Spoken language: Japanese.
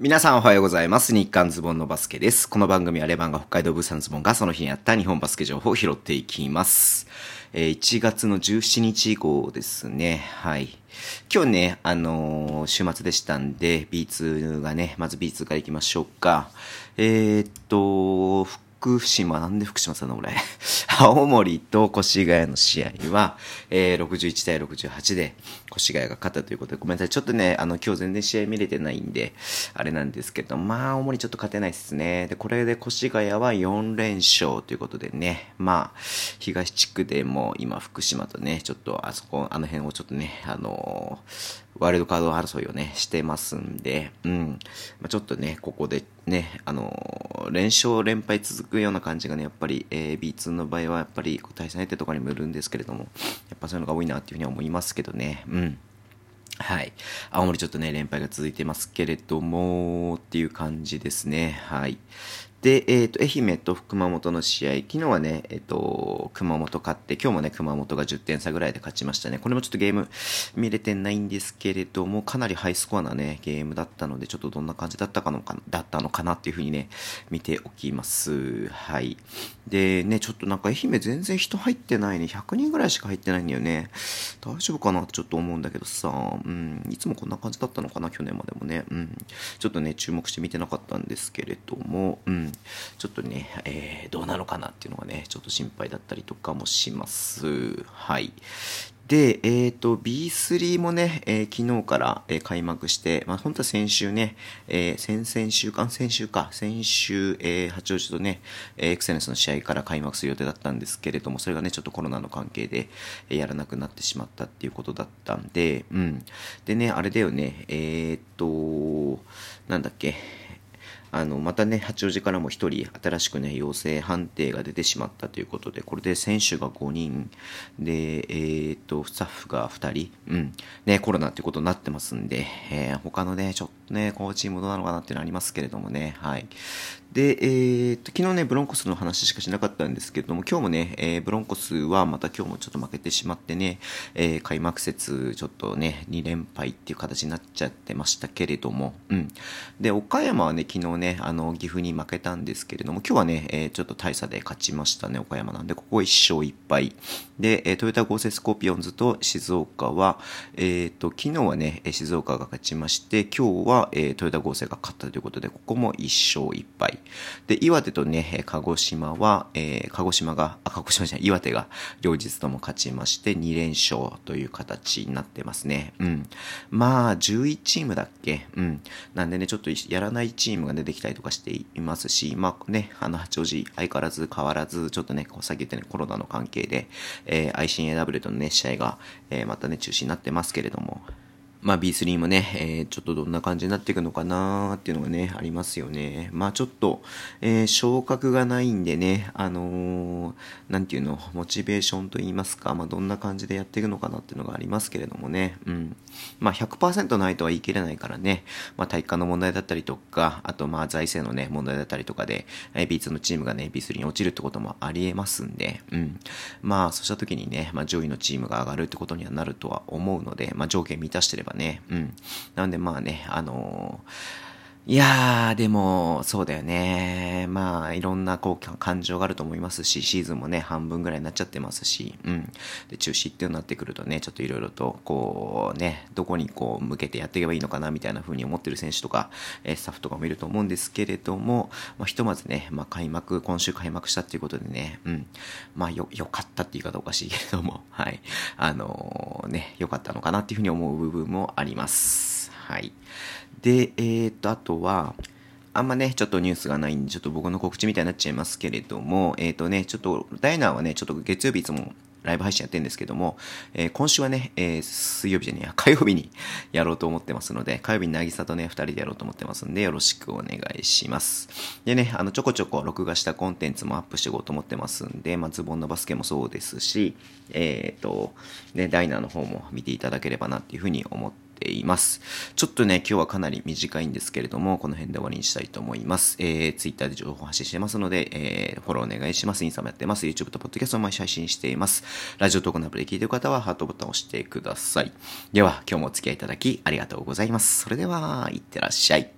皆さんおはようございます。日刊ズボンのバスケです。この番組はレバンが北海道ブーサンズボンがその日にあった日本バスケ情報を拾っていきます。えー1月の17日以降ですね。はい。今日ね、あのー週末でしたんで、B2 がね、まず B2 から行きましょうか。えーっと、福島、なんで福島さんの俺。青森と越谷の試合は、えー、61対68で越谷が勝ったということで、ごめんなさい。ちょっとね、あの、今日全然試合見れてないんで、あれなんですけど、まあ、青森ちょっと勝てないですね。で、これで越谷は4連勝ということでね、まあ、東地区でも今、福島とね、ちょっとあそこ、あの辺をちょっとね、あのーワールドカード争いをね、してますんで、うん。まあ、ちょっとね、ここでね、あの連勝連敗続くような感じがね、やっぱり、えー B2 の場合はやっぱり対戦相手とかにもよるんですけれども、やっぱそういうのが多いなっていうふうには思いますけどね、うん。はい。青森ちょっとね、連敗が続いてますけれども、っていう感じですね。はい。で、えっ、と、愛媛と熊本の試合、昨日はね、えっ、と、熊本勝って、今日もね、熊本が10点差ぐらいで勝ちましたね。これもちょっとゲーム見れてないんですけれども、かなりハイスコアなね、ゲームだったので、ちょっとどんな感じだったかのかだったのかなっていうふうにね、見ておきます。はい。で、ね、ちょっとなんか愛媛全然人入ってないね。100人ぐらいしか入ってないんだよね。大丈夫かなってちょっと思うんだけどさ、うん、いつもこんな感じだったのかな、去年までもね。うん。ちょっとね、注目して見てなかったんですけれども、うん。ちょっとね、えーどうなのかなっていうのがね、ちょっと心配だったりとかもします。はい。で、えっ、と、B3 もね、えー昨日から、えー開幕して、まあ、本当は先週ね、えー先々週間、先週か、先週、えー八王子とね、えエクセレンスの試合から開幕する予定だったんですけれども、それがね、ちょっとコロナの関係で、えーやらなくなってしまったっていうことだったんで、うん。でね、あれだよね、えっ、と、なんだっけ、あのまたね、八王子からも1人新しくね、陽性判定が出てしまったということで、これで選手が5人、で、えーっと、スタッフが2人、うん、ね、コロナっていうことになってますんで、えー他のね、ちょっとね、このチームどうなのかなっていうのありますけれどもね、はい。で、えーっと、昨日ね、ブロンコスの話しかしなかったんですけれども、今日もね、えーブロンコスはまた今日もちょっと負けてしまってね、えー開幕節、ちょっとね、2連敗っていう形になっちゃってましたけれども、うん。で、岡山はね、昨日ね、あの、岐阜に負けたんですけれども、今日はね、えーちょっと大差で勝ちましたね、岡山なんで、ここ1勝1敗。で、えートヨタ合成スコーピオンズと静岡は、えっ、と、昨日はね、えー静岡が勝ちまして、今日は、えートヨタ合成が勝ったということで、ここも1勝1敗。で、岩手とね、えー鹿児島は、えー鹿児島が、あ、鹿児島じゃない、岩手が両日とも勝ちまして、2連勝という形になってますね。うん。まあ、11チームだっけ？うん。なんでね、ちょっとやらないチームが出できたりとかしていますし、まあね、あの、八王子、相変わらず変わらず、ちょっとね、こう、さっき言ったね、コロナの関係で、えー、ICNAW とのね、試合が、えーまたね、中止になってますけれども、まあ B3 もね、えーちょっとどんな感じになっていくのかなーっていうのがね、ありますよね。まあちょっと、えー昇格がないんでね、あのーなんていうの、モチベーションといいますか、まあどんな感じでやっていくのかなっていうのがありますけれどもね、うん。まあ100%ないとは言い切れないからね、まあ体育化の問題だったりとか、あとまあ財政のね、問題だったりとかで、えー B2 のチームがね、B3 に落ちるってこともありえますんで、うん。まあそうした時にね、まあ上位のチームが上がるってことにはなるとは思うので、まあ条件満たしてればね、ねうん。なんでまあね、あのーいやー、でも、そうだよね。まあ、いろんな、こう、感情があると思いますし、シーズンもね、半分ぐらいになっちゃってますし、うん。で、中止っていうのになってくるとね、ちょっといろいろと、こう、ね、どこにこう、向けてやっていけばいいのかな、みたいな風に思ってる選手とか、えースタッフとかもいると思うんですけれども、まあ、ひとまずね、まあ、開幕、今週開幕したっていうことでね、うん。まあ、よ、良かったって言い方おかしいけれども、はい。あのーね、良かったのかなっていうふうに思う部分もあります。はい。で、えー、と、あとは、あんまね、ちょっとニュースがないんで、ちょっと僕の告知みたいになっちゃいますけれども、えっ、とね、ちょっと、ダイナーはね、ちょっと月曜日いつもライブ配信やってるんですけども、えー今週はね、えー水曜日じゃねえや、火曜日に やろうと思ってますので、火曜日に渚とね、二人でやろうと思ってますんで、よろしくお願いします。でね、あの、ちょこちょこ録画したコンテンツもアップしていこうと思ってますんで、まあ、ズボンのバスケもそうですし、えっ、と、ね、ダイナーの方も見ていただければなっていうふうに思ってています。ちょっとね、今日はかなり短いんですけれども、この辺で終わりにしたいと思います。えー、Twitter で情報発信してますので、えー、フォローお願いします。インスタもやってます。YouTube と Podcast も毎週配信しています。ラジオトークのアプリで聞いている方は、ハートボタンを押してください。では、今日もお付き合いいただき、ありがとうございます。それでは、いってらっしゃい。